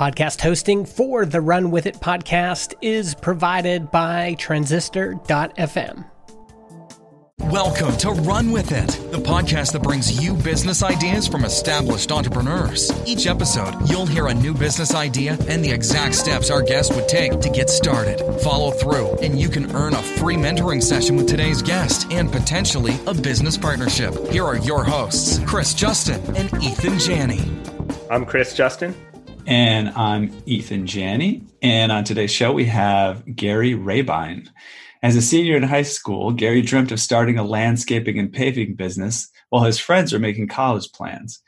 Podcast hosting for the Run With It podcast is provided by Transistor.fm. Welcome to Run With It, the podcast that brings you business ideas from established entrepreneurs. Each episode, you'll hear a new business idea and the exact steps our guest would take to get started. Follow through, and you can earn a free mentoring session with today's guest and potentially a business partnership. Here are your hosts, Chris Justin and Ethan Janney. I'm Chris Justin. And I'm Ethan Janney. And on today's show, we have Gary Rabine. As a senior in high school, Gary dreamt of starting a landscaping and paving business while his friends were making college plans.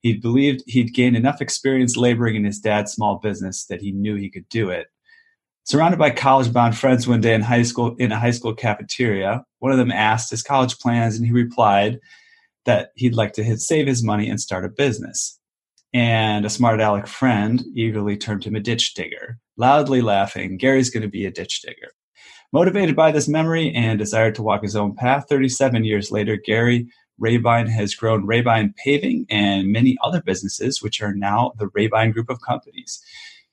He believed he'd gained enough experience laboring in his dad's small business that he knew he could do it. Surrounded by college-bound friends one day in high school in a high school cafeteria, one of them asked his college plans and he replied that he'd like to save his money and start a business. And a smart aleck friend eagerly termed him a ditch digger, loudly laughing, Gary's going to be a ditch digger. Motivated by this memory and desire to walk his own path, 37 years later, Gary Rabine has grown Rabine Paving and many other businesses, which are now the Rabine Group of companies.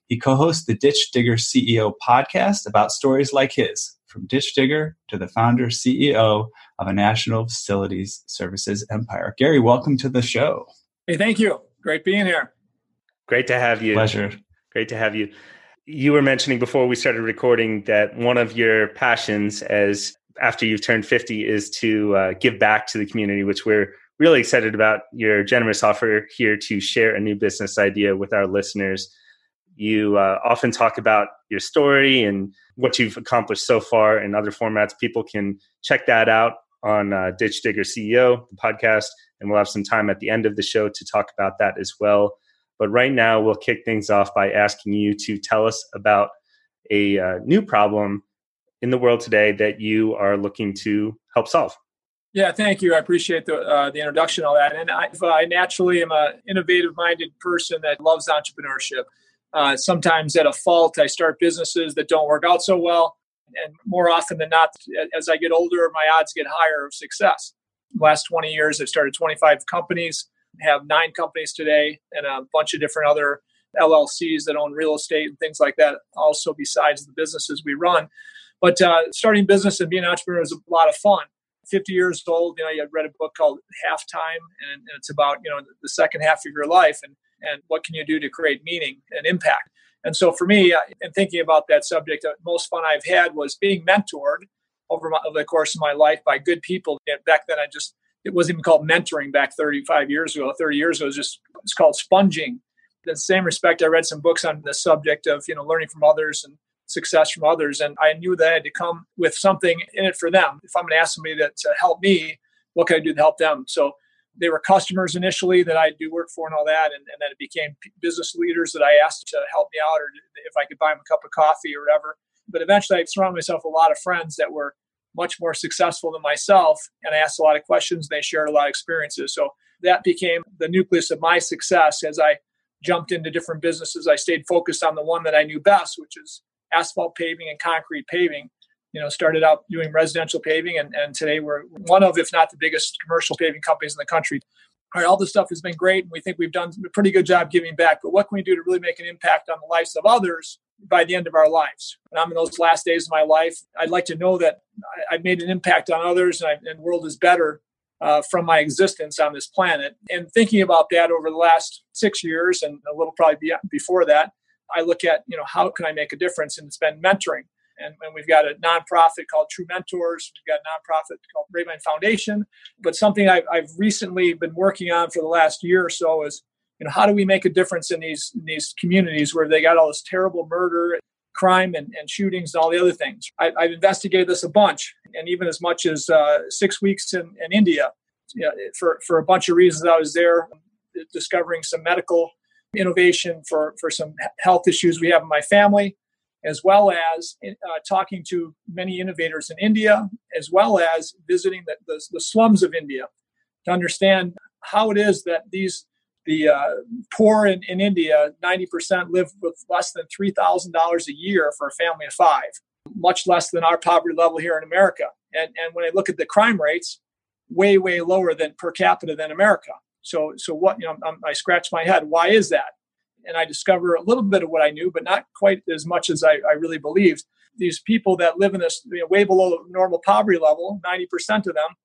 He co hosts the Ditch Digger CEO podcast about stories like his, from Ditch Digger to the founder CEO of a national facilities services empire. Gary, welcome to the show. Hey, thank you. Great being here. Great to have you. Pleasure. Great to have you you were mentioning before we started recording that one of your passions as after you've turned 50 is to uh, give back to the community which we're really excited about your generous offer here to share a new business idea with our listeners you uh, often talk about your story and what you've accomplished so far in other formats people can check that out on uh, ditch digger ceo the podcast and we'll have some time at the end of the show to talk about that as well but right now, we'll kick things off by asking you to tell us about a uh, new problem in the world today that you are looking to help solve. Yeah, thank you. I appreciate the uh, the introduction, all that. And I, I naturally am an innovative minded person that loves entrepreneurship. Uh, sometimes at a fault, I start businesses that don't work out so well. And more often than not, as I get older, my odds get higher of success. Last 20 years, I've started 25 companies have nine companies today and a bunch of different other LLCs that own real estate and things like that, also besides the businesses we run. But uh, starting business and being an entrepreneur is a lot of fun. 50 years old, you know, I read a book called Halftime, and, and it's about, you know, the second half of your life and, and what can you do to create meaning and impact. And so for me, in thinking about that subject, the most fun I've had was being mentored over, my, over the course of my life by good people. And back then, I just it wasn't even called mentoring back 35 years ago. 30 years ago it was just it's called sponging. In the same respect i read some books on the subject of you know learning from others and success from others. And i knew that i had to come with something in it for them. If i'm going to ask somebody to, to help me what can i do to help them? So they were customers initially that i do work for and all that. And, and then it became business leaders that i asked to help me out or if i could buy them a cup of coffee or whatever but eventually i surrounded myself with a lot of friends that were much more successful than myself and I asked a lot of questions and they shared a lot of experiences. So that became the nucleus of my success as I jumped into different businesses. I stayed focused on the one that I knew best, which is asphalt paving and concrete paving. You know, started out doing residential paving and, and today we're one of, if not the biggest commercial paving companies in the country. All right, all this stuff has been great and we think we've done a pretty good job giving back. But what can we do to really make an impact on the lives of others by the end of our lives. And I'm in those last days of my life. I'd like to know that I, have made an impact on others and, I, and the world is better uh, from my existence on this planet. And thinking about that over the last six years and a little probably before that, I look at, you know, how can I make a difference? And it's been mentoring. And, and, we've got a nonprofit called True Mentors. We've got a nonprofit called Rabine Foundation. But something I've, I've recently been working on for the last year or so is you know how do we make a difference in these in these communities where they got all this terrible murder crime and, and shootings and all the other things? I, have investigated this a bunch and even as much as uh, six weeks in, in india you know, for, for a bunch of reasons i was there discovering some medical innovation for, for some health issues we have in my family as well as uh, talking to many innovators in india as well as visiting the, the, the slums of india to understand how it is that these the uh, poor in, in India, 90% live with less than $3,000 a year for a family of five, much less than our poverty level here in America. And, and when I look at the crime rates, way, way lower than per capita than America. So, so what, you know, I'm, I scratch my head. Why is that? and I discover a little bit of what I knew, but not quite as much as I, I really believed. These people that live in this you know, way below normal poverty level, 90% of them,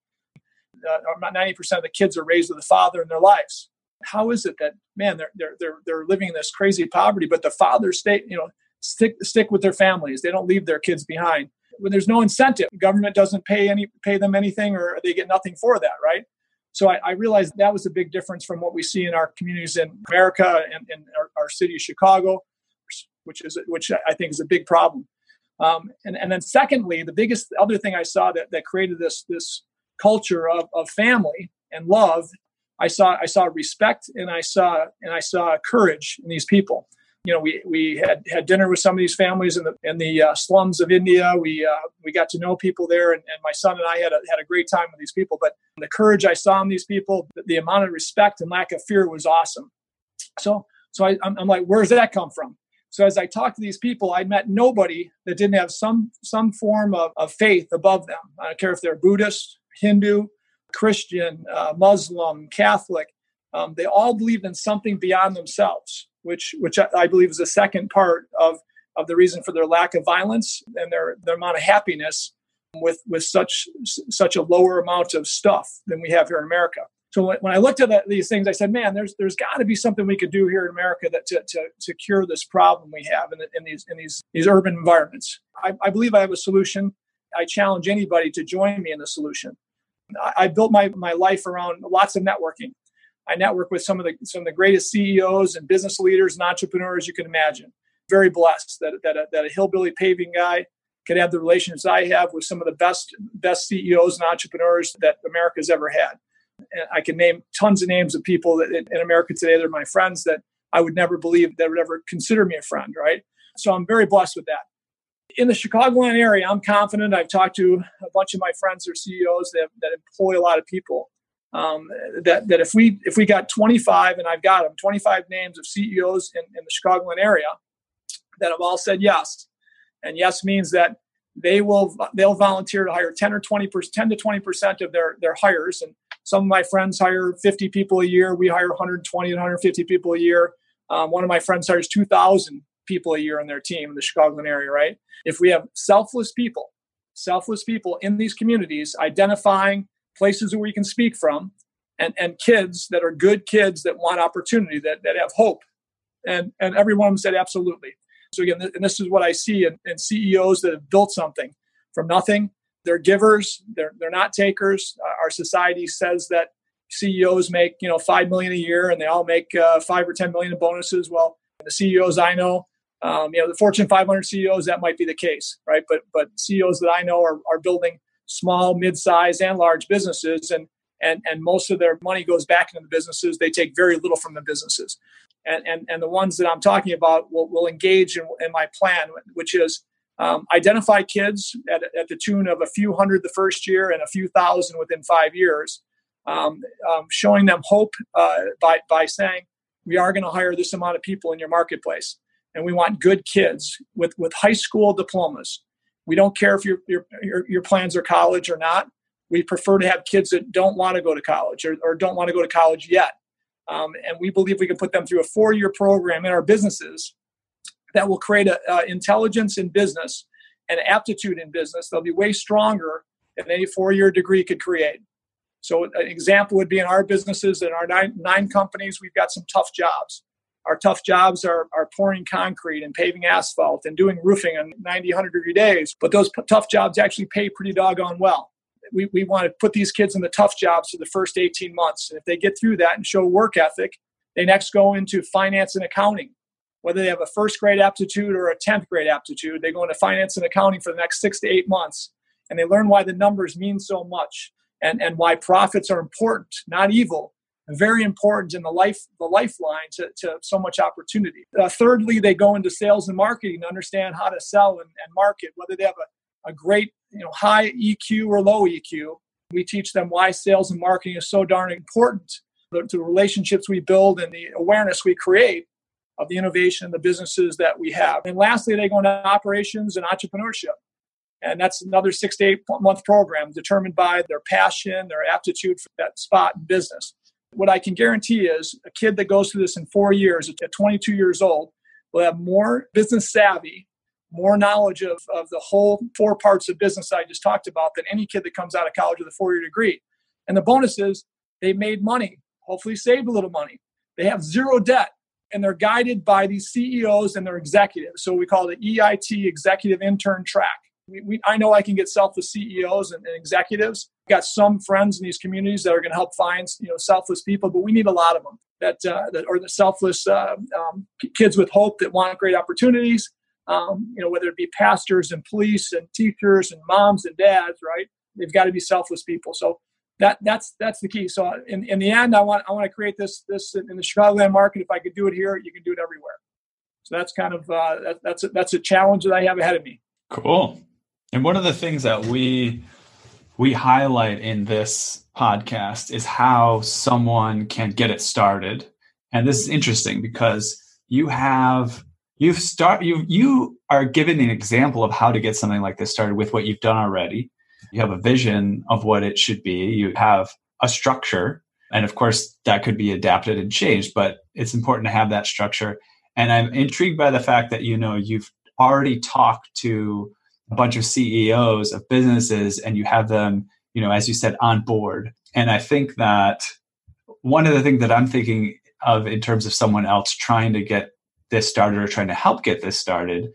uh, about 90% of the kids are raised with a father in their lives. How is it that, man, they're, they're, they're, they're living in this crazy poverty, but the fathers stay, you know, stick, stick with their families. They don't leave their kids behind. When there's no incentive, government doesn't pay any, pay them anything or they get nothing for that, right? So I, I, realized that was a big difference from what we see in our communities in America and in our, our, city of Chicago, which is which I think is a big problem. Um, and, and then secondly, the biggest other thing I saw that, that created this this culture of, of family and love, I saw I saw respect and I saw and I saw courage in these people you know, we we had had dinner with some of these families in the in the uh, slums of India. We uh, we got to know people there, and, and my son and I had a, had a great time with these people. But the courage I saw in these people, the, the amount of respect and lack of fear was awesome. So so I, I'm, I'm like, where's that come from? So as I talked to these people, I met nobody that didn't have some some form of, of faith above them. I don't care if they're Buddhist, Hindu, Christian, uh, Muslim, Catholic. Um, they all believed in something beyond themselves which which I believe is the second part of of the reason for their lack of violence and their their amount of happiness with with such such a lower amount of stuff than we have here in America. So when I looked at these things, I said, "Man, there's there's got to be something we could do here in America that to, to, to cure this problem we have in, in these in these these urban environments." I, I, believe I have a solution. I challenge anybody to join me in the solution. I, built my my life around lots of networking. I network with some of the some of the greatest CEOs and business leaders and entrepreneurs you can imagine. Very blessed that that a, that a hillbilly paving guy could have the relationships I have with some of the best best CEOs and entrepreneurs that America's ever had. And I can name tons of names of people that in America today that are my friends that I would never believe that would ever consider me a friend, right? So I'm very blessed with that. In the Chicagoland area, I'm confident. I've talked to a bunch of my friends or CEOs that, that employ a lot of people. Um, that that if we if we got 25 and I've got them 25 names of CEOs in, in the Chicagoland area that have all said yes, and yes means that they will they'll volunteer to hire 10 or 20 percent 10 to 20 percent of their their hires. And some of my friends hire 50 people a year. We hire 120 to 150 people a year. Um, one of my friends hires 2000 people a year on their team in the chicagoland area right if we have selfless people selfless people in these communities identifying places where we can speak from, and, and kids that are good kids that want opportunity, that, that have hope. And, and every one of them said, absolutely. So again, and this is what I see in, in CEOs that have built something from nothing. They're givers. They're, they're not takers. Our society says that CEOs make, you know, 5 million a year and they all make uh, five or 10 million in bonuses. Well, the CEOs I know, um, you know, the Fortune 500 CEOs, that might be the case, right? But, but CEOs that I know are, are building small, mid-sized, and large businesses, and and and most of their money goes back into the businesses. They take very little from the businesses, and and and the ones that I'm talking about will will engage in, in my plan, which is um, identify kids at, at the tune of a few hundred the first year and a few thousand within five years, um, um, showing them hope uh, by by saying we are going to hire this amount of people in your marketplace, and we want good kids with with high school diplomas we don't care if your, your, your, plans are college or not. We prefer to have kids that don't want to go to college or, or don't want to go to college yet. Um, and we believe we can put them through a four year program in our businesses that will create a, intelligence in business and aptitude in business. They'll be way stronger than any four year degree could create. So, an example would be in our businesses, in our nine, nine companies, we've got some tough jobs. Our tough jobs are, are pouring concrete and paving asphalt and doing roofing on 90, 100 degree days. But those p- tough jobs actually pay pretty doggone well. We, we want to put these kids in the tough jobs for the first 18 months. And if they get through that and show work ethic, they next go into finance and accounting. Whether they have a first grade aptitude or a 10th grade aptitude, they go into finance and accounting for the next six to eight months. And they learn why the numbers mean so much and, and why profits are important, not evil, very important in the life the lifeline to, to so much opportunity. Uh, thirdly, they go into sales and marketing to understand how to sell and, and market, whether they have a, a great you know high EQ or low EQ. We teach them why sales and marketing is so darn important to the relationships we build and the awareness we create of the innovation and the businesses that we have. And lastly, they go into operations and entrepreneurship. And that's another six to eight month program determined by their passion, their aptitude for that spot in business. What I can guarantee is a kid that goes through this in four years at 22 years old will have more business savvy, more knowledge of, of the whole four parts of business I just talked about than any kid that comes out of college with a four year degree. And the bonus is they made money, hopefully saved a little money. They have zero debt and they're guided by these CEOs and their executives. So we call it EIT executive intern track. We, we, I know I can get selfless CEOs and, and executives. Got some friends in these communities that are going to help find you know selfless people, but we need a lot of them that, uh, that or the selfless uh, um, kids with hope that want great opportunities. Um, you know, whether it be pastors and police and teachers and moms and dads, right? They've got to be selfless people. So that that's that's the key. So in, in the end, I want I want to create this this in the Chicagoland market. If I could do it here, you can do it everywhere. So that's kind of uh, that, that's a, that's a challenge that I have ahead of me. Cool. And one of the things that we we highlight in this podcast is how someone can get it started. And this is interesting because you have you've start you you are given an example of how to get something like this started with what you've done already. You have a vision of what it should be. You have a structure. And of course that could be adapted and changed but it's important to have that structure. And i'm intrigued by the fact that you know you've already talked to a bunch of ceos of businesses and you have them you know as you said on board. And i think that one of the things that i'm thinking of in terms of someone else trying to get this started or trying to help get this started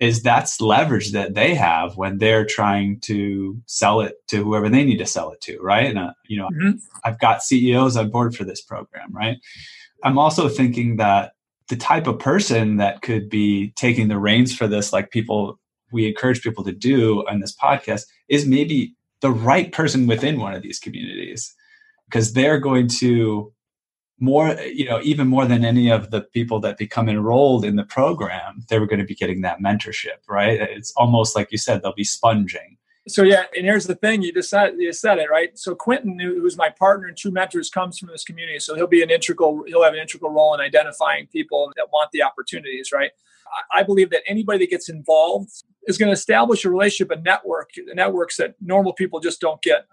is that's leverage that they have when they're trying to sell it to whoever they need to sell it to right? And uh, you know mm-hmm. i've got ceos on board for this program right? I'm also thinking that the type of person that could be taking the reins for this like people we encourage people to do on this podcast is maybe the right person within one of these communities because they're going to more you know even more than any of the people that become enrolled in the program they were going to be getting that mentorship right? It's almost like you said they'll be sponging. So yeah and here's the thing you said you said it right? So quentin who's my partner and true mentors comes from this community so he'll be an integral he'll have an integral role in identifying people that want the opportunities right i believe that anybody that gets involved is going to establish a relationship a network networks that normal people just don't get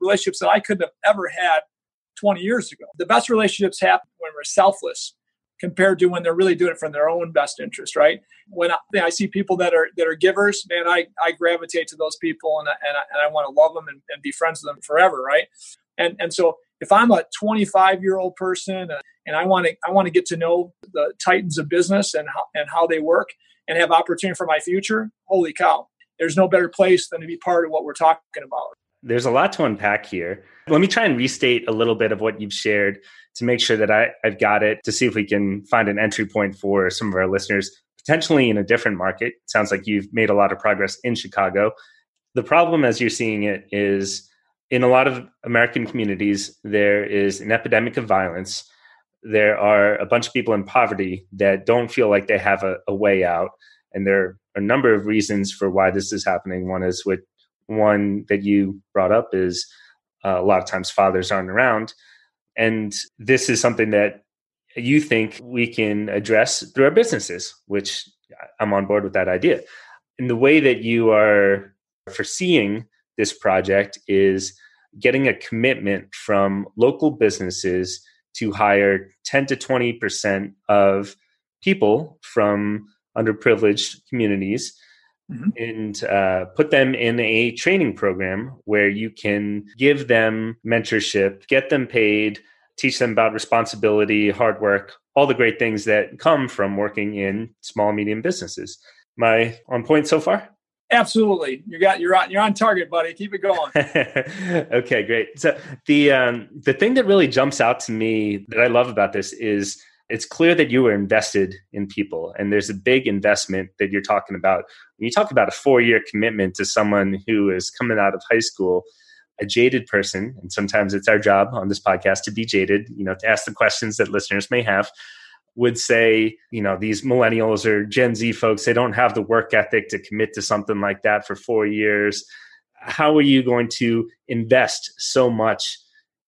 relationships that i couldn't have ever had 20 years ago. The best relationships happen when we're selfless compared to when they're really doing it from their own best interest, right? When I, I see people that are that are givers, man, I, I gravitate to those people and I, and I, and I want to love them and, and, be friends with them forever, right? And and so if I'm a 25 year old person uh, and I want to I want to get to know the titans of business and how, and how they work and have opportunity for my future, holy cow! There's no better place than to be part of what we're talking about. There's a lot to unpack here. Let me try and restate a little bit of what you've shared to make sure that I, I've got it to see if we can find an entry point for some of our listeners, potentially in a different market. It sounds like you've made a lot of progress in Chicago. The problem, as you're seeing it, is in a lot of American communities, there is an epidemic of violence. There are a bunch of people in poverty that don't feel like they have a, a way out. And there are a number of reasons for why this is happening. One is with one that you brought up is uh, a lot of times fathers aren't around. And this is something that you think we can address through our businesses, which I'm on board with that idea. And the way that you are foreseeing this project is getting a commitment from local businesses to hire 10 to 20% of people from underprivileged communities mm-hmm. and uh, put them in a training program where you can give them mentorship, get them paid, teach them about responsibility, hard work, all the great things that come from working in small medium businesses. Am I on point so far? Absolutely, you got you're on you're on target, buddy. Keep it going. okay, great. So the um, the thing that really jumps out to me that I love about this is it's clear that you were invested in people and there's a big investment that you're talking about when you talk about a four year commitment to someone who is coming out of high school a jaded person and sometimes it's our job on this podcast to be jaded you know to ask the questions that listeners may have would say you know these millennials or gen z folks they don't have the work ethic to commit to something like that for four years. How are you going to invest so much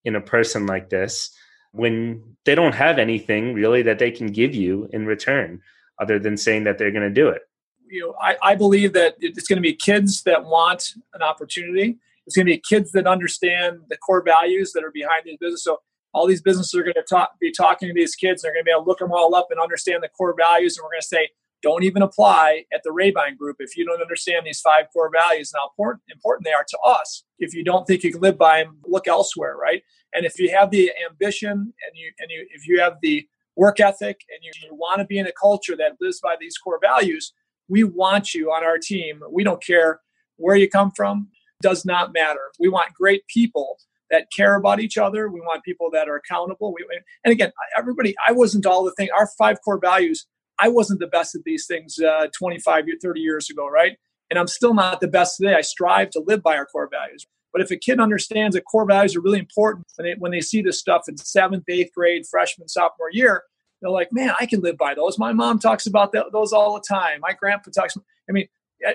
in a person like this when they don't have anything really that they can give you in return other than saying that they're going to do it? You know I, I believe that it's going to be kids that want an opportunity. It's going to be kids that understand the core values that are behind this business so all these businesses are going to talk, be talking to these kids. They're going to be able to look them all up and understand the core values. And we're going to say, don't even apply at the Rabine Group if you don't understand these five core values and how important, they are to us. If you don't think you can live by them, look elsewhere, right? And if you have the ambition and you and you if you have the work ethic and you, you want to be in a culture that lives by these core values, we want you on our team. We don't care where you come from, does not matter. We want great people that care about each other. We want people that are accountable. We, and again, everybody, I wasn't all the thing. Our five core values I wasn't the best at these things uh, 25, 30 years ago, right? And I'm still not the best today. I strive to live by our core values. But if a kid understands that core values are really important when they, when they see this stuff in seventh, eighth grade, freshman, sophomore year, they're like, man, I can live by those. My mom talks about those all the time. My grandpa talks. I mean,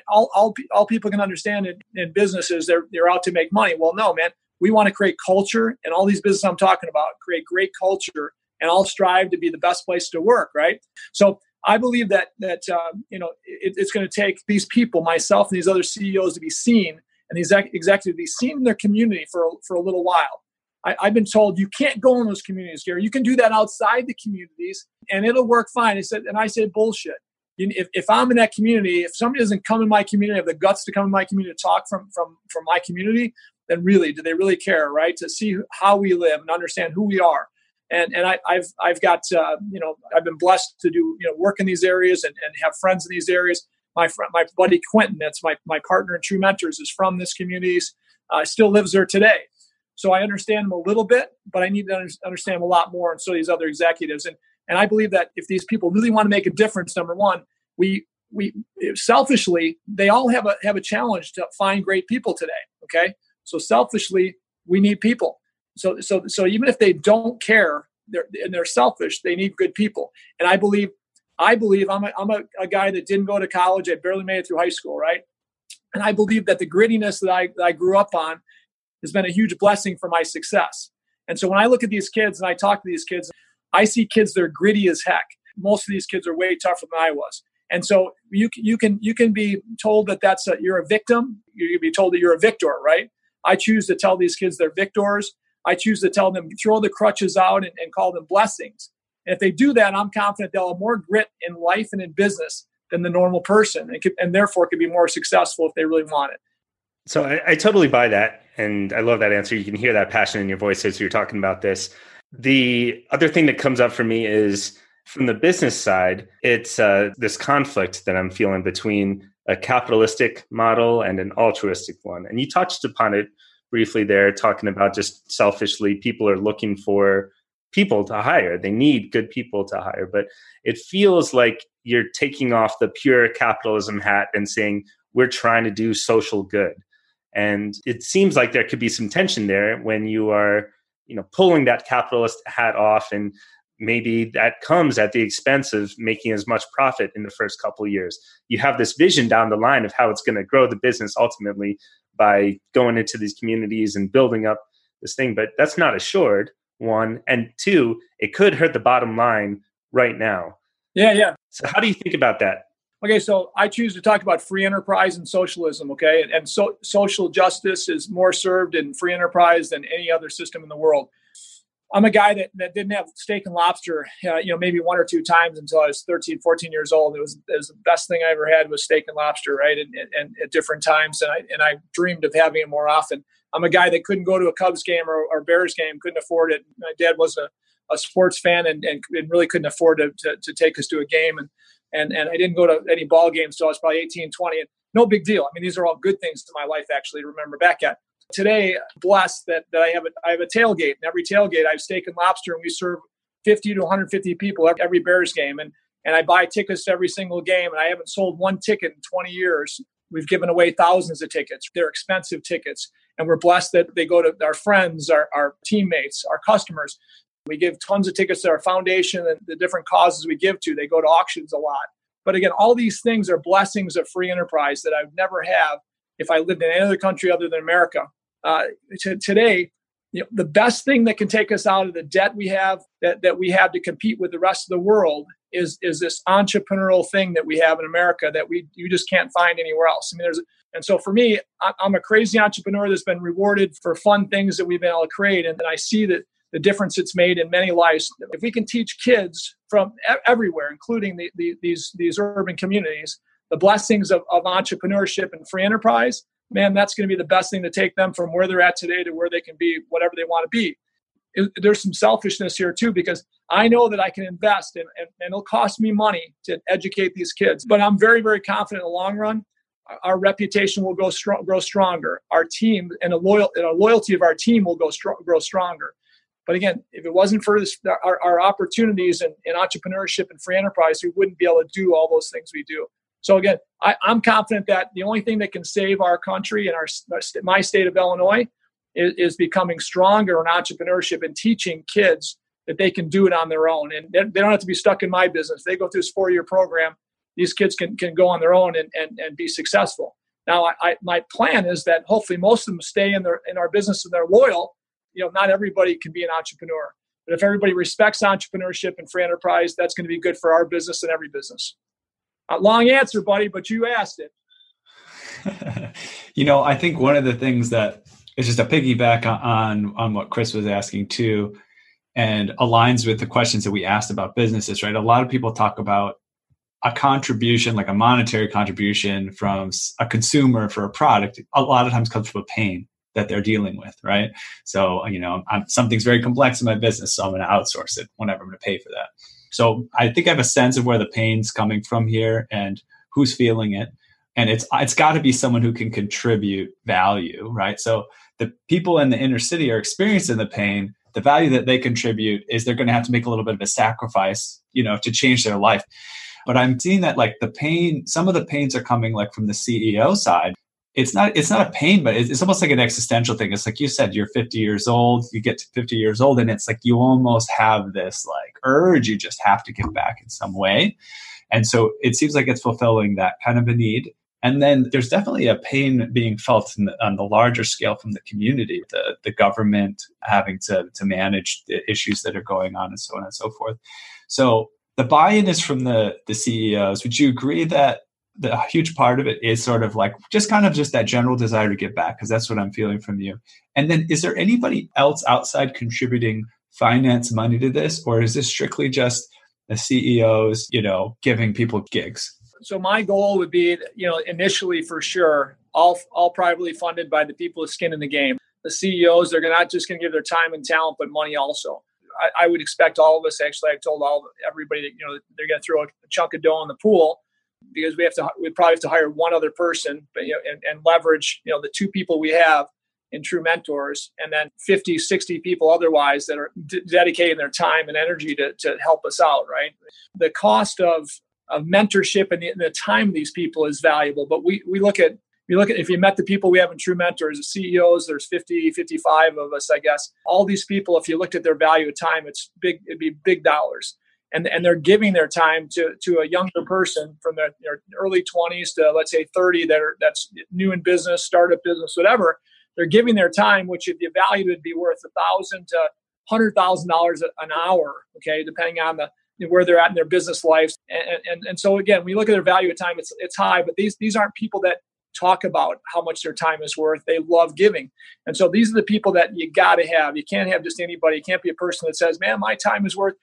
all, all, all people can understand in, in businesses, they're, they're out to make money. Well, no, man, we want to create culture. And all these businesses I'm talking about create great culture and all strive to be the best place to work, right? So I believe that that um, you know it, it's going to take these people, myself and these other CEOs, to be seen and these executives to be seen in their community for for a little while. I, have been told you can't go in those communities, Gary. You can do that outside the communities, and it'll work fine. I said, and I said bullshit. If, if I'm in that community, if somebody doesn't come in my community, have the guts to come in my community to talk from from from my community, then really, do they really care, right? To see how we live and understand who we are and and I, have I've got uh, you know I've been blessed to do you know work in these areas and, and have friends in these areas. My friend, my buddy Quentin, that's my my partner in True Mentors, is from this community. Uh, still lives there today, so I understand him a little bit, but I need to understand him a lot more, and so these other executives. And and I believe that if these people really want to make a difference, number one, we we selfishly they all have a have a challenge to find great people today. Okay, so selfishly we need people. So so so even if they don't care they're, and they're selfish they need good people. And i believe i believe i'm, a, I'm a, a guy that didn't go to college. I barely made it through high school right? And i believe that the grittiness that I, that I grew up on has been a huge blessing for my success. And so when i look at these kids and i talk to these kids i see kids that are gritty as heck. Most of these kids are way tougher than i was. And so you you can you can be told that that's a, you're a victim. You can be told that you're a victor right i choose to tell these kids they're victors I choose to tell them throw the crutches out and, and call them blessings. And if they do that, I'm confident they'll have more grit in life and in business than the normal person, and, could, and therefore could be more successful if they really want it. So I, I, totally buy that, and I love that answer. You can hear that passion in your voice as you're talking about this. The other thing that comes up for me is from the business side, it's uh, this conflict that I'm feeling between a capitalistic model and an altruistic one. And you touched upon it briefly there talking about just selfishly people are looking for people to hire. They need good people to hire. But it feels like you're taking off the pure capitalism hat and saying we're trying to do social good. And it seems like there could be some tension there when you are you know pulling that capitalist hat off and maybe that comes at the expense of making as much profit in the first couple years you have this vision down the line of how it's going to grow the business ultimately by going into these communities and building up this thing. But that's not assured, one. And two, it could hurt the bottom line right now. Yeah, yeah. So, how do you think about that? Okay, so I choose to talk about free enterprise and socialism. Okay, and, and so social justice is more served in free enterprise than any other system in the world. I'm a guy that, that didn't have steak and lobster, uh, you know, maybe one or two times until I was 13, 14 years old. It was, it was the best thing I ever had was steak and lobster, right? And, and, and, at different times. And I, and I dreamed of having it more often. I'm a guy that couldn't go to a Cubs game or, or Bears game, couldn't afford it. My dad was a, a sports fan and, and, really couldn't afford to, to, to, take us to a game. And, and, and I didn't go to any ball games until I was probably 18, 20. And no big deal. I mean, these are all good things to my life, actually, to remember back at today blessed that, that I have a I have a tailgate. And every tailgate I have steak and lobster and we serve 50 to 150 people every Bears game. And and I buy tickets to every single game and I haven't sold one ticket in 20 years. We've given away thousands of tickets. They're expensive tickets. And we're blessed that they go to our friends, our, our teammates, our customers. We give tons of tickets to our foundation and the different causes we give to. They go to auctions a lot. But again, all these things are blessings of free enterprise that I would never have if I lived in any other country other than America uh, to today, you know, the best thing that can take us out of the debt we have that, that we have to compete with the rest of the world is is this entrepreneurial thing that we have in America that we you just can't find anywhere else. I mean, there's and so for me, I'm a crazy entrepreneur that's been rewarded for fun things that we've been able to create, and, I see that the difference it's made in many lives. If we can teach kids from everywhere, including the, the, these, these urban communities, the blessings of, of entrepreneurship and free enterprise, man, that's going to be the best thing to take them from where they're at today to where they can be, whatever they want to be. It, there's some selfishness here too, because I know that I can invest and, and, and it'll cost me money to educate these kids. But I'm very, very confident in the long run, our reputation will go strong, grow stronger. Our team and a loyal and a loyalty of our team will go strong, grow stronger. But again, if it wasn't for this, our, our opportunities in entrepreneurship and free enterprise, we wouldn't be able to do all those things we do. So again, I, am confident that the only thing that can save our country and our, my state of Illinois is, is, becoming stronger in entrepreneurship and teaching kids that they can do it on their own. And they, don't have to be stuck in my business. They go through this four-year program. These kids can, can go on their own and, and, and be successful. Now, I, I, my plan is that hopefully most of them stay in their in our business and they're loyal you know, not everybody can be an entrepreneur. But if everybody respects entrepreneurship and free enterprise, that's going to be good for our business and every business. A long answer, buddy, but you asked it. you know, I think one of the things that is just a piggyback on on what Chris was asking too, and aligns with the questions that we asked about businesses. Right, a lot of people talk about a contribution, like a monetary contribution from a consumer for a product. A lot of times comes from a pain that they're dealing with, right? So, you know, I'm, something's very complex in my business, so I'm going to outsource it whenever I'm going to pay for that. So, I think I have a sense of where the pain's coming from here and who's feeling it, and it's it's got to be someone who can contribute value, right? So, the people in the inner city are experiencing the pain. The value that they contribute is they're going to have to make a little bit of a sacrifice, you know, to change their life. But I'm seeing that like the pain, some of the pains are coming like from the CEO side it's not it's not a pain but it's, almost like an existential thing it's like you said you're 50 years old you get to 50 years old and it's like you almost have this like urge you just have to give back in some way and so it seems like it's fulfilling that kind of a need and then there's definitely a pain being felt the, on the larger scale from the community, the, the government having to, to manage the issues that are going on and so on and so forth. So the buy-in is from the, the CEOs. Would you agree that the huge part of it is sort of like just kind of just that general desire to give back because that's what I'm feeling from you. And then is there anybody else outside contributing finance money to this or is this strictly just the CEOs, you know, giving people gigs? So my goal would be, you know, initially for sure, all all privately funded by the people with skin in the game. The CEOs, they're not just going to give their time and talent, but money also. I, I, would expect all of us. Actually, I told all everybody that you know they're going to throw a chunk of dough in the pool because we have to we probably have to hire one other person but, you know, and, and leverage you know the two people we have in true mentors and then 50 60 people otherwise that are d- dedicating their time and energy to, to help us out right? The cost of of mentorship and the, and the time of these people is valuable but we we look at you look at if you met the people we have in true mentors the ceos there's 50 55 of us i guess. All these people if you looked at their value of time it's big it'd be big dollars and, and they're giving their time to, to a younger person from their, early 20s to let's say 30 that are that's new in business startup business whatever they're giving their time which if you value would be worth a thousand to hundred thousand dollars an hour okay depending on the where they're at in their business life and, and, and so again we look at their value of time it's, it's high but these these aren't people that talk about how much their time is worth. They love giving. And so these are the people that you got to have. You can't have just anybody. You can't be a person that says man my time is worth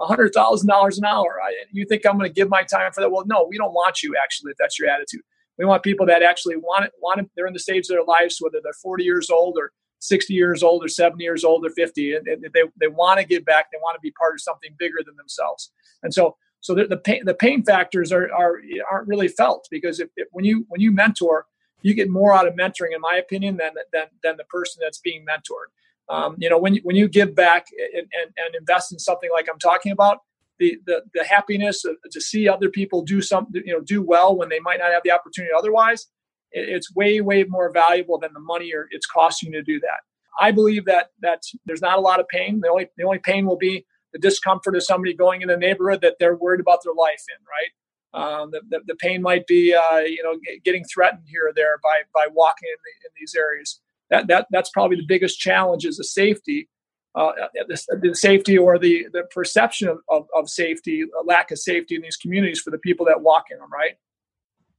hundred thousand dollars an hour. I, you think I'm going to give my time for that? Well, no, we don't want you actually. If that's your attitude, we want people that actually want it. Want it. They're in the stage of their lives, whether they're 40 years old or 60 years old or 70 years old or 50, and, and they they want to give back. They want to be part of something bigger than themselves. And so, so the, the pain the pain factors are, are aren't really felt because if, if when you when you mentor, you get more out of mentoring, in my opinion, than than than the person that's being mentored. Um, you know, when you, when you give back and, and, and, invest in something like I'm talking about, the the, the happiness to see other people do something, you know, do well when they might not have the opportunity otherwise, it, it's way way more valuable than the money or it's costing to do that. I believe that that there's not a lot of pain. The only the only pain will be the discomfort of somebody going in a neighborhood that they're worried about their life in, right? Um, the, the, the, pain might be, uh, you know, getting threatened here or there by by walking in, the, in these areas that, that that's probably the biggest challenge is the safety uh, the, the, safety or the, the perception of, of, of safety, lack of safety in these communities for the people that walk in them, right?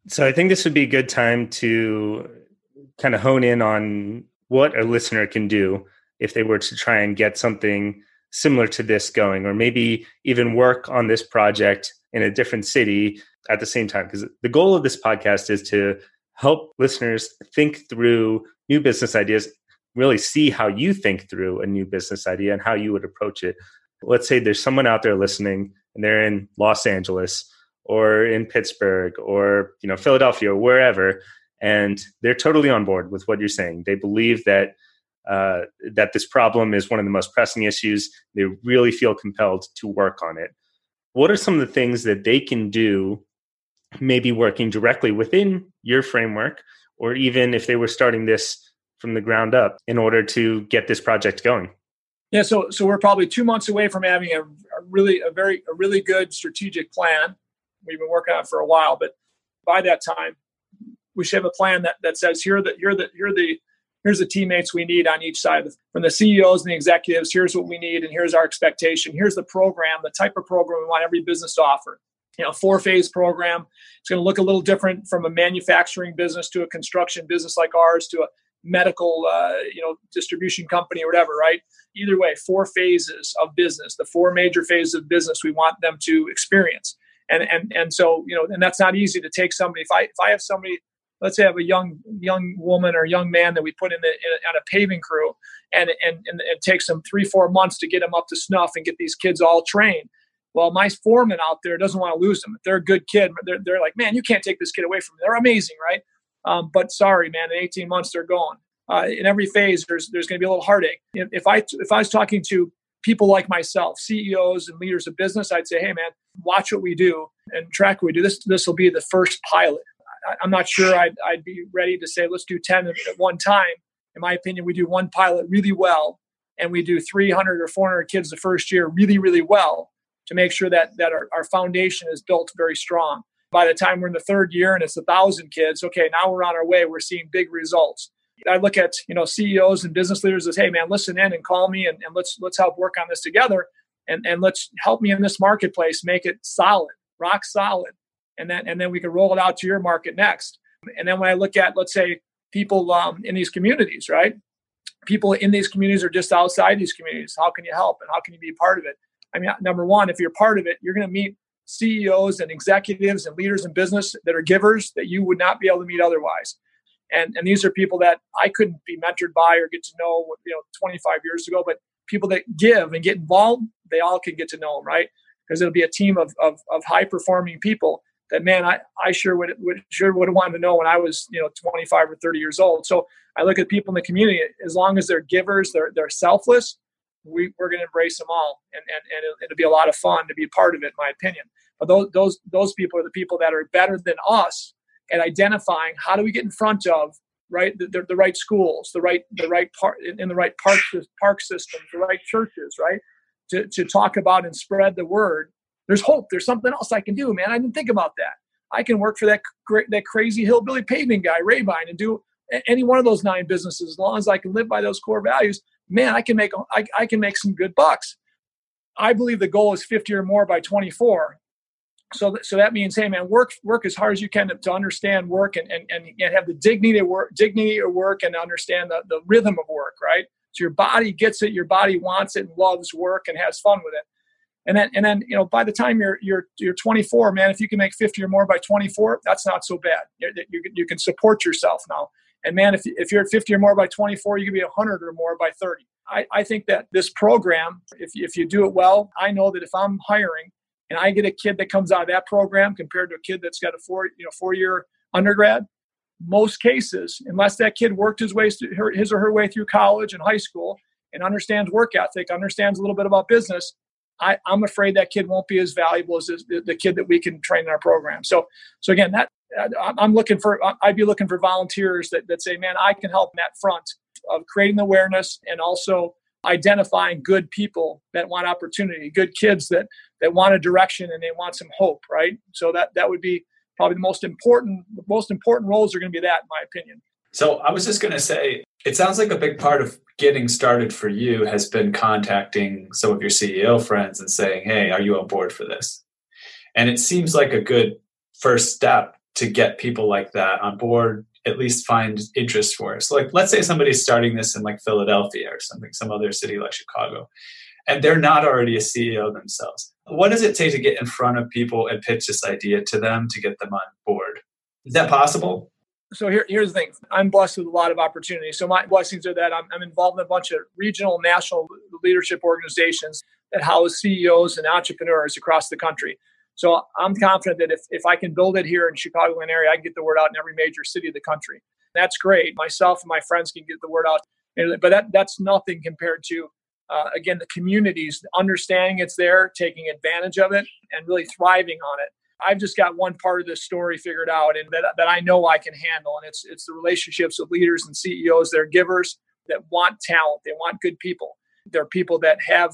So I think this would be a good time to kind of hone in on what a listener can do if they were to try and get something similar to this going, or maybe even work on this project in a different city at the same time? Because the goal of this podcast is to help listeners think through new business ideas, really see how you think through a new business idea and how you would approach it. Let's say there's someone out there listening and they're in Los Angeles or in Pittsburgh or you know Philadelphia or wherever and they're totally on board with what you're saying. They believe that uh, that this problem is one of the most pressing issues. They really feel compelled to work on it. What are some of the things that they can do, maybe working directly within your framework, or even if they were starting this from the ground up, in order to get this project going? Yeah, so so we're probably two months away from having a, a really a very a really good strategic plan. We've been working on for a while, but by that time, we should have a plan that, that says here that here the here the here's the teammates we need on each side from the CEOs and the executives. Here's what we need, and here's our expectation. Here's the program, the type of program we want every business to offer. You know, four phase program. It's going to look a little different from a manufacturing business to a construction business like ours to a medical, uh, you know, distribution company or whatever. Right. Either way, four phases of business. The four major phases of business we want them to experience. And and and so you know, and that's not easy to take somebody. If I if I have somebody let's say I have a young young woman or young man that we put in, the, in a, on a paving crew, and, and and it takes them three four months to get them up to snuff and get these kids all trained. Well, my foreman out there doesn't want to lose them. They're a good kid, they're, they're like, man, you can't take this kid away from me. They're amazing, right? Um, but sorry, man, in 18 months they're gone. Uh, in every phase, there's there's going to be a little heartache. If, I if I was talking to people like myself, CEOs and leaders of business, I'd say, hey, man, watch what we do and track what we do. This this will be the first pilot. I'm not sure I'd, I'd be ready to say let's do 10 at one time. In my opinion, we do one pilot really well, and we do 300 or 400 kids the first year really, really well to make sure that that our, our foundation is built very strong. By the time we're in the third year and it's a thousand kids, okay, now we're on our way. We're seeing big results. I look at you know CEOs and business leaders as, hey man, listen in and call me and, and let's let's help work on this together and and let's help me in this marketplace make it solid, rock solid and then and then we can roll it out to your market next. And then when I look at let's say people um, in these communities, right? People in these communities or just outside these communities. How can you help and how can you be a part of it? I mean, number one, if you're part of it, you're going to meet CEOs and executives and leaders in business that are givers that you would not be able to meet otherwise. And, and these are people that I couldn't be mentored by or get to know, you know, 25 years ago, but people that give and get involved, they all can get to know them, right? Because it'll be a team of, of, of high performing people that man, I, I sure would, would sure would have wanted to know when I was, you know, 25 or 30 years old. So I look at people in the community, as long as they're givers, they're, they're selfless, we, we're going to embrace them all. And, and, and it'll, it'll be a lot of fun to be a part of it, in my opinion. But those, those, those people are the people that are better than us at identifying how do we get in front of right the, the, the right schools the right the right part in, in the right park park systems the right churches right to, to talk about and spread the word there's hope. There's something else I can do, man. I didn't think about that. I can work for that that crazy hillbilly paving guy, Rabine, and do any one of those nine businesses as long as I can live by those core values. Man, I can make I, I can make some good bucks. I believe the goal is 50 or more by 24. So, so that means, hey man, work work as hard as you can to, to understand work and, and, and have the dignity of work, dignity of work, and understand the, the rhythm of work, right? So your body gets it, your body wants it, and loves work and has fun with it and then and then you know by the time you're you're you're 24 man if you can make 50 or more by 24 that's not so bad you, you, you can support yourself now and man if, if you're at 50 or more by 24 you can be 100 or more by 30 I, I think that this program if, if you do it well i know that if i'm hiring and i get a kid that comes out of that program compared to a kid that's got a four you know four year undergrad most cases unless that kid worked his way his or her way through college and high school and understands work ethic understands a little bit about business I, am afraid that kid won't be as valuable as the, the, kid that we can train in our program. So, so again, that I'm looking for, I'd be looking for volunteers that, that say, man, I can help in that front of creating awareness and also identifying good people that want opportunity, good kids that, that want a direction and they want some hope. Right. So that, that would be probably the most important, the most important roles are going to be that in my opinion. So I was just going to say, it sounds like a big part of getting started for you has been contacting some of your CEO friends and saying, "Hey, are you on board for this?" And it seems like a good first step to get people like that on board. at least find interest for it. So, like, let's say somebody's starting this in like Philadelphia or something, some other city like Chicago, and they're not already a CEO themselves. What does it take to get in front of people and pitch this idea to them to get them on board? Is that possible? so here, here's the thing i'm blessed with a lot of opportunities so my blessings are that I'm, I'm, involved in a bunch of regional national leadership organizations that house ceos and entrepreneurs across the country so I'm confident that if, if I can build it here in Chicagoland area, I can get the word out in every major city of the country. That's great. Myself and my friends can get the word out. But that, that's nothing compared to, uh, again, the communities understanding it's there, taking advantage of it, and really thriving on it. I've just got one part of this story figured out and that, that I know I can handle. And it's, it's the relationships with leaders and CEOs. They're givers that want talent. They want good people. They're people that have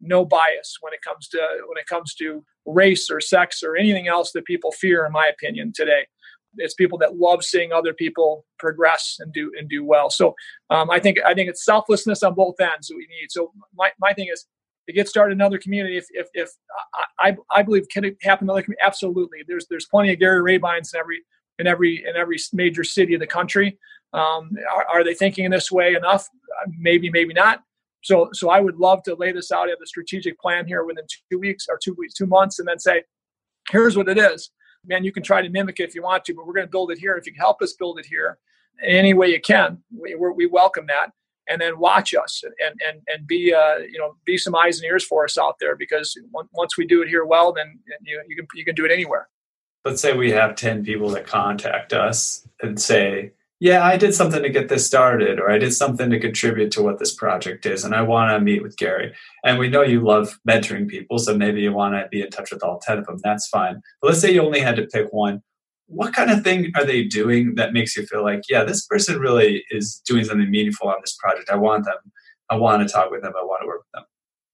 no bias when it comes to when it comes to race or sex or anything else that people fear in my opinion today. It's people that love seeing other people progress and do and do well. So um, i think i think it's selflessness on both ends that we need. So my, my thing is to get started in another community if if, if I, I believe can it happen in another community absolutely. There's there's plenty of gary rabines in every in every in every major city of the country. Um, are, are they thinking in this way enough? Maybe maybe not so, so I would love to lay this out, have the strategic plan here within two weeks or two weeks, two months, and then say, here's what it is. Man, you can try to mimic it if you want to, but we're going to build it here. If you can help us build it here, any way you can, we, we welcome that. And then watch us and and and be uh, you know be some eyes and ears for us out there because once we do it here well, then you you can you can do it anywhere. Let's say we have ten people that contact us and say, yeah, I did something to get this started, or I did something to contribute to what this project is, and I want to meet with Gary. And we know you love mentoring people, so maybe you want to be in touch with all 10 of them. That's fine. But let's say you only had to pick one. What kind of thing are they doing that makes you feel like, yeah, this person really is doing something meaningful on this project? I want them. I want to talk with them. I want to work with them.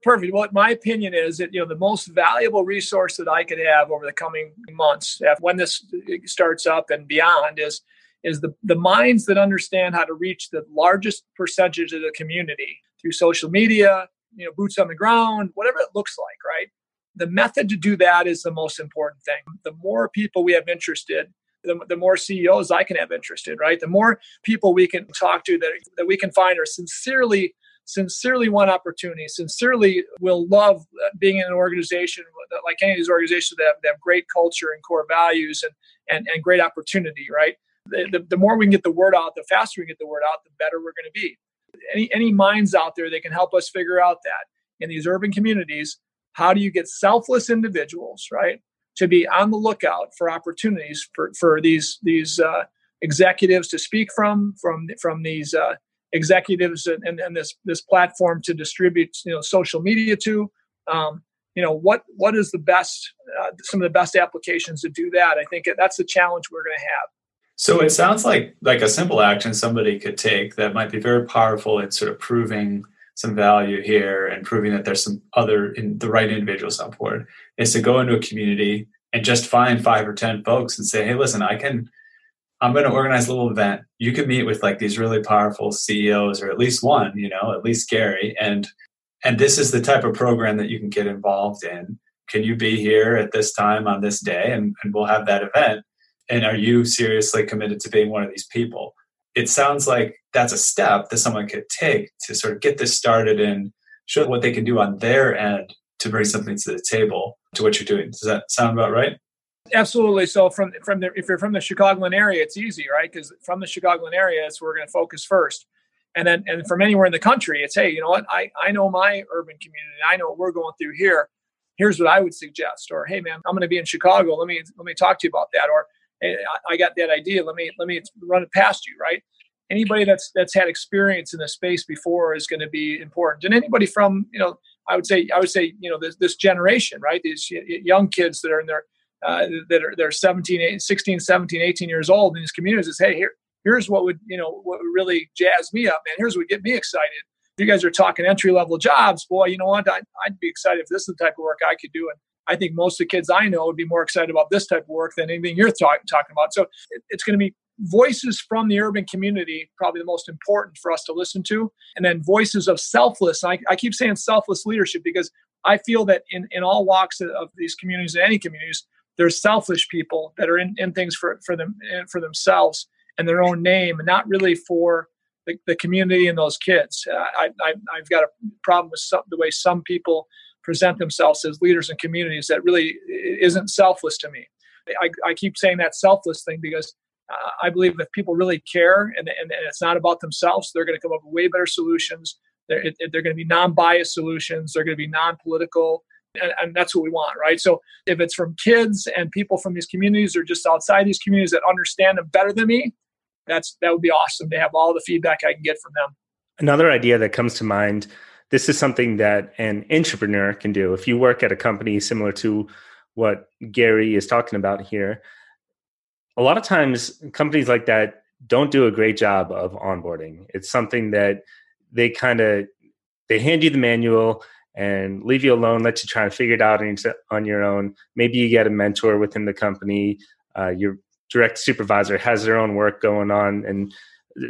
Perfect. Well, my opinion is that you know the most valuable resource that I could have over the coming months, when this starts up and beyond, is is the, the minds that understand how to reach the largest percentage of the community through social media, you know, boots on the ground, whatever it looks like, right? The method to do that is the most important thing. The more people we have interested, the, the more CEOs I can have interested, right? The more people we can talk to that, that we can find are sincerely sincerely want opportunity, sincerely will love uh, being in an organization like any of these organizations that have, that have great culture and core values and, and, and great opportunity, right? The, the, more we can get the word out, the faster we get the word out, the better we're going to be. Any, any minds out there that can help us figure out that in these urban communities, how do you get selfless individuals, right, to be on the lookout for opportunities for, for these these uh, executives to speak from, from from these uh, executives and, and this this platform to distribute you know social media to. Um, you know what what is the best uh, some of the best applications to do that i think that's the challenge we're going to have so it sounds like like a simple action somebody could take that might be very powerful in sort of proving some value here and proving that there's some other in the right individuals on board is to go into a community and just find five or ten folks and say, hey, listen, I can I'm going to organize a little event. You can meet with like these really powerful CEOs or at least one, you know, at least Gary and and this is the type of program that you can get involved in. Can you be here at this time on this day and, and we'll have that event and are you seriously committed to being one of these people? It sounds like that's a step that someone could take to sort of get this started and show what they can do on their end to bring something to the table to what you're doing. Does that sound about right? Absolutely. So from from the if you're from the chicagoland area it's easy right? Because from the chicagoland area it's where we're going to focus first. And then and from anywhere in the country it's hey you know what? I i know my urban community. I know what we're going through here. Here's what i would suggest. Or hey man i'm going to be in chicago. Let me let me talk to you about that. Or hey, I got that idea. Let me let me run it past you, right? Anybody that's that's had experience in the space before is going to be important, and anybody from you know, I would say I would say you know this this generation, right? These young kids that are in their uh, that are they're 17, 16, 17, 18 years old in these communities is hey here here's what would you know what would really jazz me up, man. Here's what would get me excited. If you guys are talking entry level jobs, boy, you know what? I'd, I'd be excited if this is the type of work I could do. And I think most of the kids I know would be more excited about this type of work than anything you're talk, talking about. So it, it's going to be voices from the urban community, probably the most important for us to listen to. And then voices of selfless. I, I keep saying selfless leadership because I feel that in, in all walks of these communities, in any communities, there's selfish people that are in, in things for, for them for themselves and their own name, and not really for the, the community and those kids. Uh, I, I, have got a problem with some, the way some people present themselves as leaders in communities that really isn't selfless to me. I, I keep saying that selfless thing because uh, I believe if people really care and, and, and, it's not about themselves, they're going to come up with way better solutions. They're, they're going to be non biased solutions, they're going to be non political. And, and, that's what we want, right? So if it's from kids and people from these communities or just outside these communities that understand them better than me, that's that would be awesome to have all the feedback I can get from them. Another idea that comes to mind this is something that an entrepreneur can do. If you work at a company similar to what Gary is talking about here, a lot of times companies like that don't do a great job of onboarding. It's something that they kind of they hand you the manual and leave you alone, let you try and figure it out on your own. Maybe you get a mentor within the company. Uh, your direct supervisor has their own work going on, and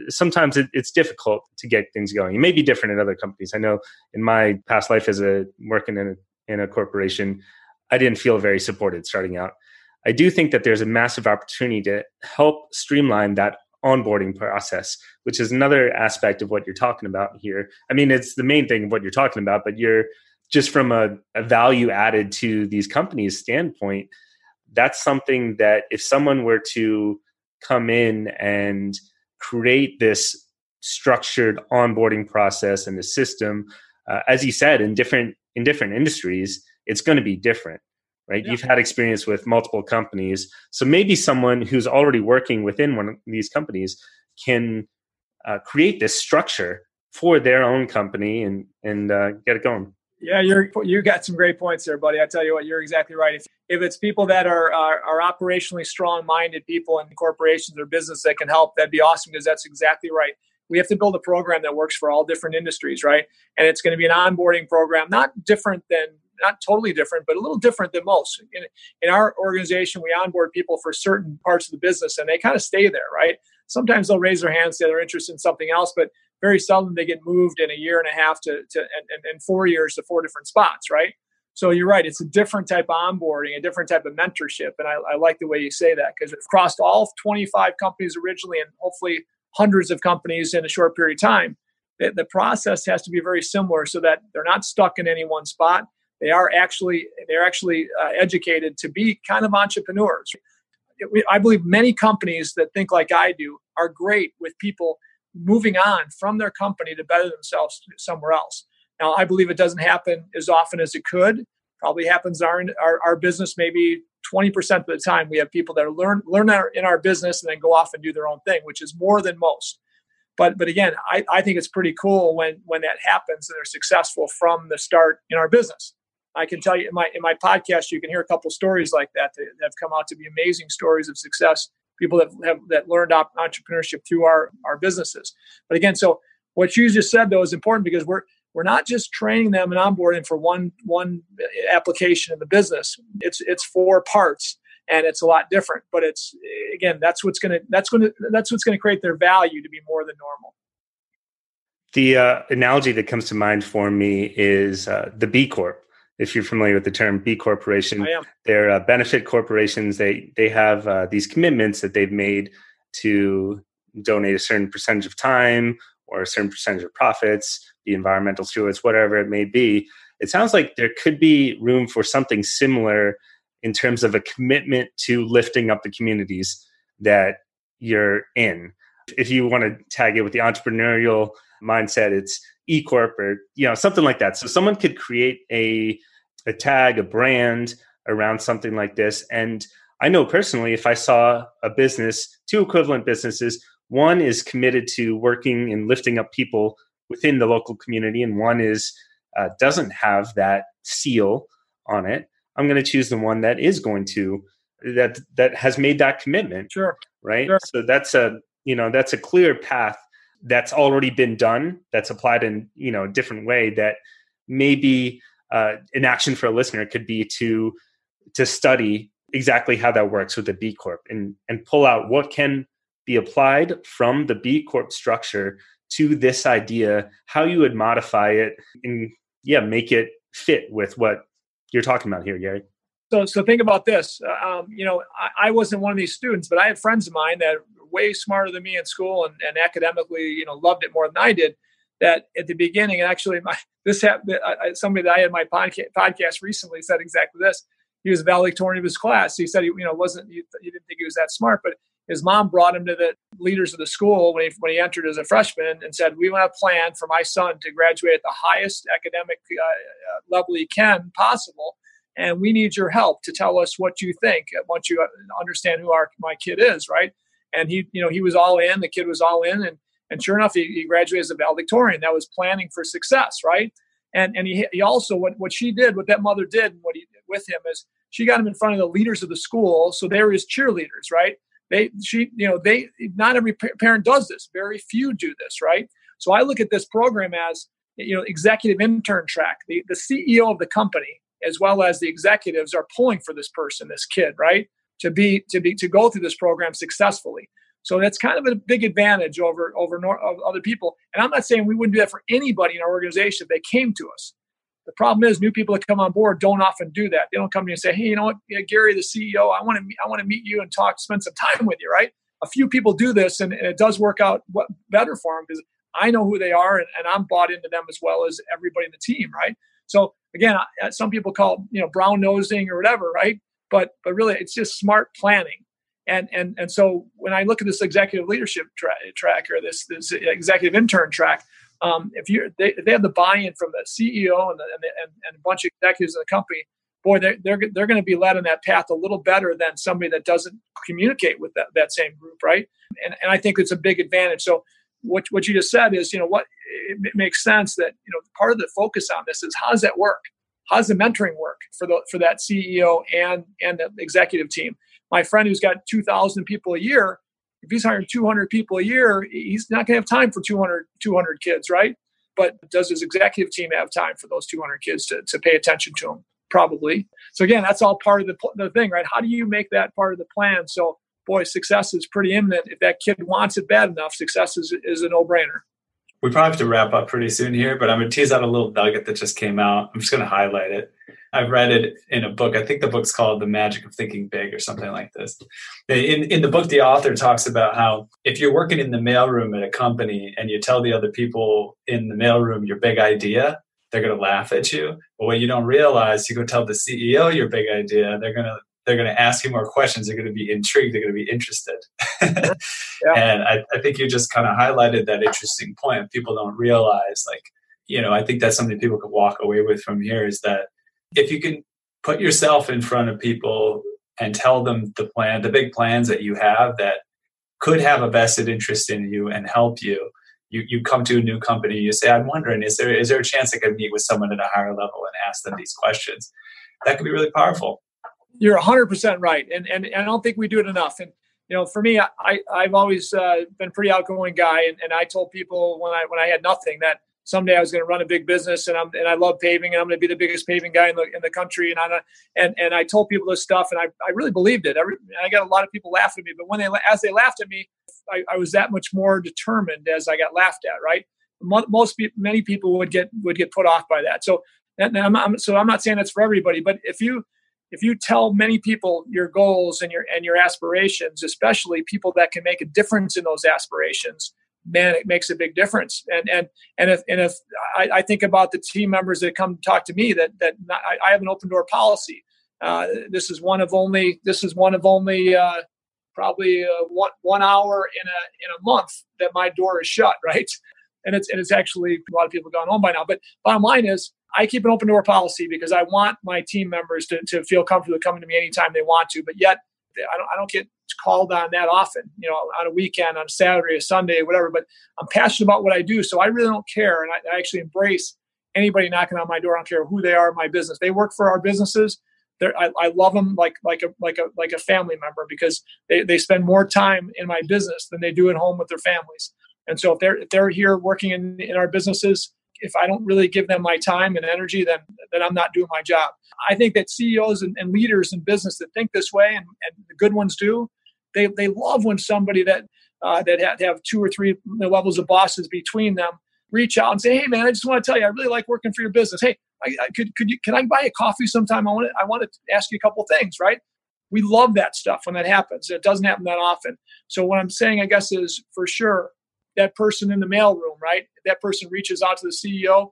sometimes it, it's difficult to get things going. It may be different in other companies. I know in my past life as a working in a, in a corporation, I didn't feel very supported starting out. I do think that there's a massive opportunity to help streamline that onboarding process, which is another aspect of what you're talking about here. I mean, it's the main thing of what you're talking about, but you're just from a, a value added to these companies standpoint, that's something that if someone were to come in and create this structured onboarding process and the system uh, as you said in different in different industries it's going to be different right yeah. you've had experience with multiple companies so maybe someone who's already working within one of these companies can uh, create this structure for their own company and and uh, get it going yeah, you're you got some great points there, buddy. I tell you what, you're exactly right. If, if it's people that are, are, are operationally strong-minded people in corporations or business that can help, that'd be awesome because that's exactly right. We have to build a program that works for all different industries, right? And it's going to be an onboarding program, not different than not totally different, but a little different than most. In, in our organization, we onboard people for certain parts of the business, and they kind of stay there, right? Sometimes they'll raise their hands, say they're interested in something else, but very seldom they get moved in a year and a half to, to and, and four years to four different spots, right? So you're right. It's a different type of onboarding, a different type of mentorship. And I, I like the way you say that because it crossed all 25 companies originally and hopefully hundreds of companies in a short period of time. The, the process has to be very similar so that they're not stuck in any one spot. They are actually they're actually uh, educated to be kind of entrepreneurs. I believe many companies that think like I do are great with people moving on from their company to better themselves somewhere else. Now, I believe it doesn't happen as often as it could. Probably happens our our, our business maybe 20% of the time. We have people that are learn learn our, in our business and then go off and do their own thing, which is more than most. But but again, I, I think it's pretty cool when when that happens and they're successful from the start in our business. I can tell you in my in my podcast, you can hear a couple stories like that that have come out to be amazing stories of success people that have that learned entrepreneurship through our our businesses. But again, so what you just said though is important because we're we're not just training them and onboarding for one one application in the business. It's it's four parts and it's a lot different. But it's again that's what's gonna that's gonna that's what's gonna create their value to be more than normal. The uh, analogy that comes to mind for me is uh, the B Corp if you're familiar with the term B corporation, they're uh, benefit corporations. They they have uh, these commitments that they've made to donate a certain percentage of time or a certain percentage of profits, the environmental stewards, whatever it may be. It sounds like there could be room for something similar in terms of a commitment to lifting up the communities that you're in. If you want to tag it with the entrepreneurial mindset, it's E Corp or you know something like that. So someone could create a a tag, a brand around something like this. And I know personally, if I saw a business, two equivalent businesses, one is committed to working and lifting up people within the local community, and one is uh, doesn't have that seal on it. I'm going to choose the one that is going to that that has made that commitment. Sure. Right. Sure. So that's a you know that's a clear path that's already been done. That's applied in you know a different way that maybe uh, an action for a listener could be to to study exactly how that works with the B Corp and and pull out what can be applied from the B Corp structure to this idea, how you would modify it and yeah, make it fit with what you're talking about here, Gary. So, so think about this. Uh, um, you know, I, I, wasn't one of these students, but I had friends of mine that way smarter than me in school and, and academically, you know, loved it more than I did. That at the beginning, and actually, my this happened. Somebody that I had my podcast, podcast recently said exactly this. He was valedictorian of his class. He said he, you know, wasn't he, he didn't think he was that smart, but his mom brought him to the leaders of the school when he, when he entered as a freshman and said, "We want a plan for my son to graduate at the highest academic uh, uh, level he can possible, and we need your help to tell us what you think once you understand who our my kid is." Right? And he, you know, he was all in. The kid was all in, and and sure enough, he, he graduated as a valedictorian. That was planning for success, right? And and he, he also what what she did, what that mother did, and what he did with him is she got him in front of the leaders of the school, so they were his cheerleaders, right? they she you know they not every parent does this very few do this right so i look at this program as you know executive intern track the, the ceo of the company as well as the executives are pulling for this person this kid right to be to be to go through this program successfully so that's kind of a big advantage over over other people and i'm not saying we wouldn't do that for anybody in our organization if they came to us the problem is new people that come on board don't often do that. They don't come to you and say, "Hey, you know what, yeah, Gary, the CEO, I want to meet, I want to meet you and talk, spend some time with you." Right? A few people do this, and, and it does work out better for them because I know who they are, and, and, I'm bought into them as well as everybody in the team. Right? So again, some people call you know brown nosing or whatever, right? But but really, it's just smart planning. And, and, and so when I look at this executive leadership tra- track or this, this executive intern track, um, if you they, they have the buy-in from the CEO and, the, and, the, and, and, a bunch of executives in the company, boy, they're they're, they're going to be led on that path a little better than somebody that doesn't communicate with that, that same group, right? And and I think it's a big advantage. So what what you just said is, you know, what it makes sense that you know part of the focus on this is how does that work? How does the mentoring work for the for that CEO and and the executive team? My friend who's got two thousand people a year if he's hiring 200 people a year, he's not going to have time for 200, 200 kids, right? But does his executive team have time for those 200 kids to, to pay attention to him? Probably. So again, that's all part of the, the thing, right? How do you make that part of the plan? So boy, success is pretty imminent. If that kid wants it bad enough, success is, is a no brainer. We probably have to wrap up pretty soon here, but I'm going to tease out a little nugget that just came out. I'm just going to highlight it. I've read it in a book. I think the book's called The Magic of Thinking Big or something like this. In, in the book, the author talks about how if you're working in the mailroom at a company and you tell the other people in the mailroom your big idea, they're going to laugh at you. But what you don't realize, you go tell the CEO your big idea, they're going to they're going to ask you more questions. They're going to be intrigued. They're going to be interested. yeah. And I, I think you just kind of highlighted that interesting point. People don't realize, like, you know, I think that's something people could walk away with from here is that if you can put yourself in front of people and tell them the plan, the big plans that you have that could have a vested interest in you and help you. You, you come to a new company, you say, I'm wondering, is there is there a chance I could meet with someone at a higher level and ask them these questions? That could be really powerful. You're 100% right. And, and, and I don't think we do it enough. And, you know, for me, I, I've always uh, been pretty outgoing guy. And, and I told people when I, when I had nothing that someday I was going to run a big business and I'm and I love paving and I'm going to be the biggest paving guy in the in the country and I and and I told people this stuff and I, I really believed it. Every, I got a lot of people laughing at me, but when they as they laughed at me, I, I was that much more determined as I got laughed at. Right, most many people would get would get put off by that. So and I'm, I'm, so I'm not saying that's for everybody, but if you if you tell many people your goals and your and your aspirations, especially people that can make a difference in those aspirations, man, it makes a big difference. And and and if and if I, I think about the team members that come talk to me, that that not, I, I, have an open door policy. Uh, this is one of only this is one of only uh, probably uh, one one hour in a in a month that my door is shut, right? And it's and it's actually a lot of people gone home by now. But bottom line is, I keep an open door policy because I want my team members to, to feel comfortable coming to me anytime they want to. But yet, I don't I don't get called on that often, you know, on a weekend, on Saturday, a Sunday, whatever. But I'm passionate about what I do, so I really don't care, and I, I actually embrace anybody knocking on my door. I don't care who they are in my business. They work for our businesses. I, I love them like like a like a like a family member because they, they spend more time in my business than they do at home with their families. And so if they're if they're here working in, in our businesses, if I don't really give them my time and energy, then then I'm not doing my job. I think that CEOs and, and leaders in business that think this way, and, and the good ones do, they they love when somebody that uh, that have, have two or three levels of bosses between them reach out and say, "Hey, man, I just want to tell you, I really like working for your business. Hey, I, I could could you can I buy a coffee sometime? I want to I want to ask you a couple things, right? we love that stuff when that happens. It doesn't happen that often. So what I'm saying, I guess, is for sure that person in the mailroom, right? That person reaches out to the CEO.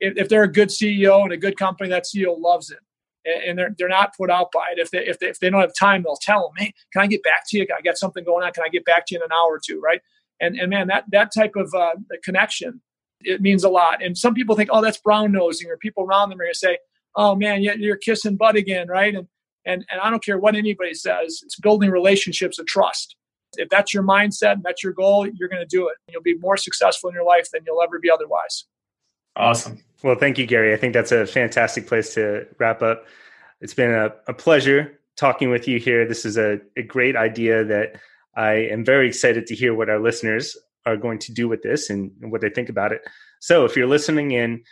If, if they're a good CEO and a good company, that CEO loves it and they're, they're not put out by it. If they, if they, if they don't have time, they'll tell them, Hey, can I get back to you? I got something going on. Can I get back to you in an hour or two? Right. And, and man, that, that type of uh, connection, it means a lot. And some people think, oh, that's brown nosing or people around them are going to say, oh man, you're kissing butt again. Right. And, and, and I don't care what anybody says, it's building relationships of trust. If that's your mindset and that's your goal, you're going to do it. You'll be more successful in your life than you'll ever be otherwise. Awesome. Well, thank you, Gary. I think that's a fantastic place to wrap up. It's been a, a pleasure talking with you here. This is a, a great idea that I am very excited to hear what our listeners are going to do with this and, what they think about it. So, if you're listening in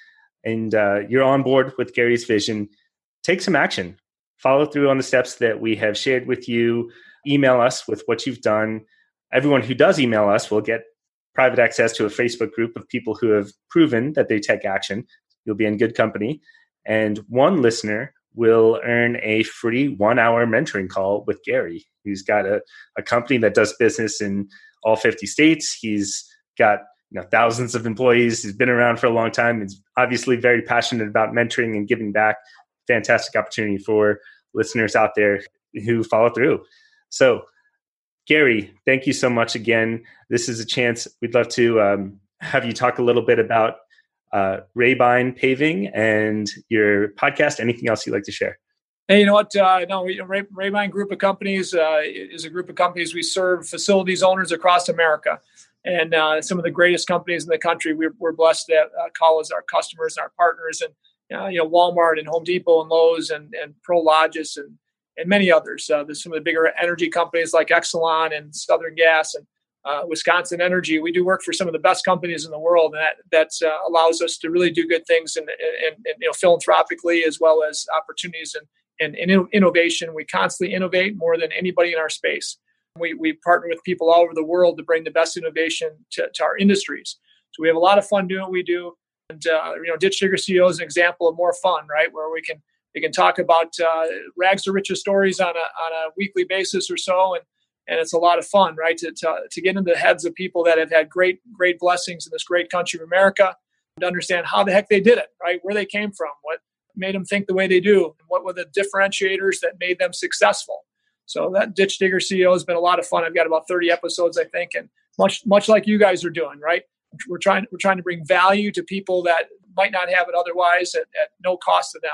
and uh, you're on board with Gary's vision, take some action. Follow through on the steps that we have shared with you. Email us with what you've done. Everyone who does email us will get private access to a Facebook group of people who have proven that they take action. You'll be in good company. And one listener will earn a free one hour mentoring call with Gary, who's got a, a company that does business in all 50 states. He's got you know, thousands of employees. He's been around for a long time. He's obviously very passionate about mentoring and giving back. Fantastic opportunity for listeners out there who follow through. So Gary, thank you so much again. This is a chance we'd love to um, have you talk a little bit about uh, Rabine Paving and your podcast. Anything else you'd like to share? Hey, you know what? Uh, no, Ray, Rabine Group of Companies uh, is a group of companies we serve facilities owners across America, and uh, some of the greatest companies in the country. We're, we're blessed to uh, call as our customers and our partners, and uh, you know Walmart and Home Depot and Lowe's and and Prologis and and many others. Uh, there's some of the bigger energy companies like Exelon and Southern Gas and uh, Wisconsin Energy. We do work for some of the best companies in the world, and that that uh, allows us to really do good things and, and, and, you know philanthropically as well as opportunities and, and, and innovation. We constantly innovate more than anybody in our space. We, we partner with people all over the world to bring the best innovation to, to our industries. So we have a lot of fun doing what we do. And uh, you know, Ditch Digger CEO is an example of more fun, right? Where we can we can talk about uh, rags to riches stories on a, on a weekly basis or so. And, and it's a lot of fun, right? To, to, to get into the heads of people that have had great, great blessings in this great country of America, to understand how the heck they did it, right? Where they came from, what made them think the way they do, and what were the differentiators that made them successful. So that Ditch Digger CEO has been a lot of fun. I've got about 30 episodes, I think, and much much like you guys are doing, right? We're trying we're trying to bring value to people that might not have it otherwise at, at no cost to them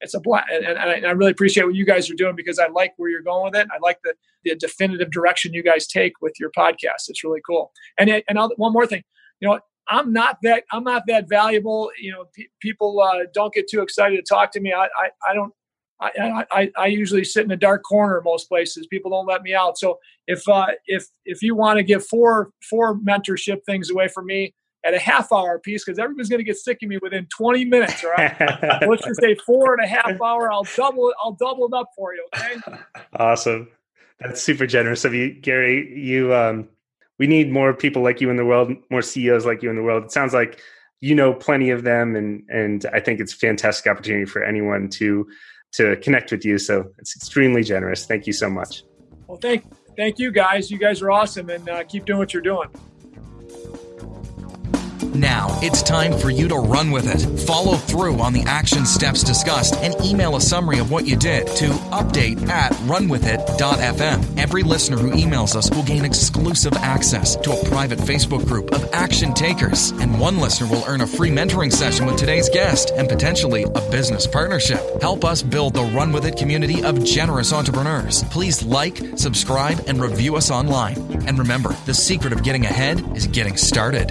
it's a black and, and, I, really appreciate what you guys are doing because I like where you're going with it. I like the, the definitive direction you guys take with your podcast. It's really cool. And it, and I'll, one more thing, you know, I'm not that I'm not that valuable. You know, pe- people uh, don't get too excited to talk to me. I I, I don't. I, I, I usually sit in a dark corner most places. People don't let me out. So if uh, if if you want to give four four mentorship things away from me, at a half hour piece because everybody's going to get sick of me within 20 minutes. All right. Let's just say four and a half hour. I'll double it. I'll double it up for you. Okay. Awesome. That's super generous of you, Gary. You, um, we need more people like you in the world, more CEOs like you in the world. It sounds like you know plenty of them, and and I think it's a fantastic opportunity for anyone to to connect with you. So it's extremely generous. Thank you so much. Well, thank thank you guys. You guys are awesome, and uh, keep doing what you're doing. Now it's time for you to run with it. Follow through on the action steps discussed and email a summary of what you did to update at runwithit.fm. Every listener who emails us will gain exclusive access to a private Facebook group of action takers, and one listener will earn a free mentoring session with today's guest and potentially a business partnership. Help us build the Run With It community of generous entrepreneurs. Please like, subscribe, and review us online. And remember, the secret of getting ahead is getting started.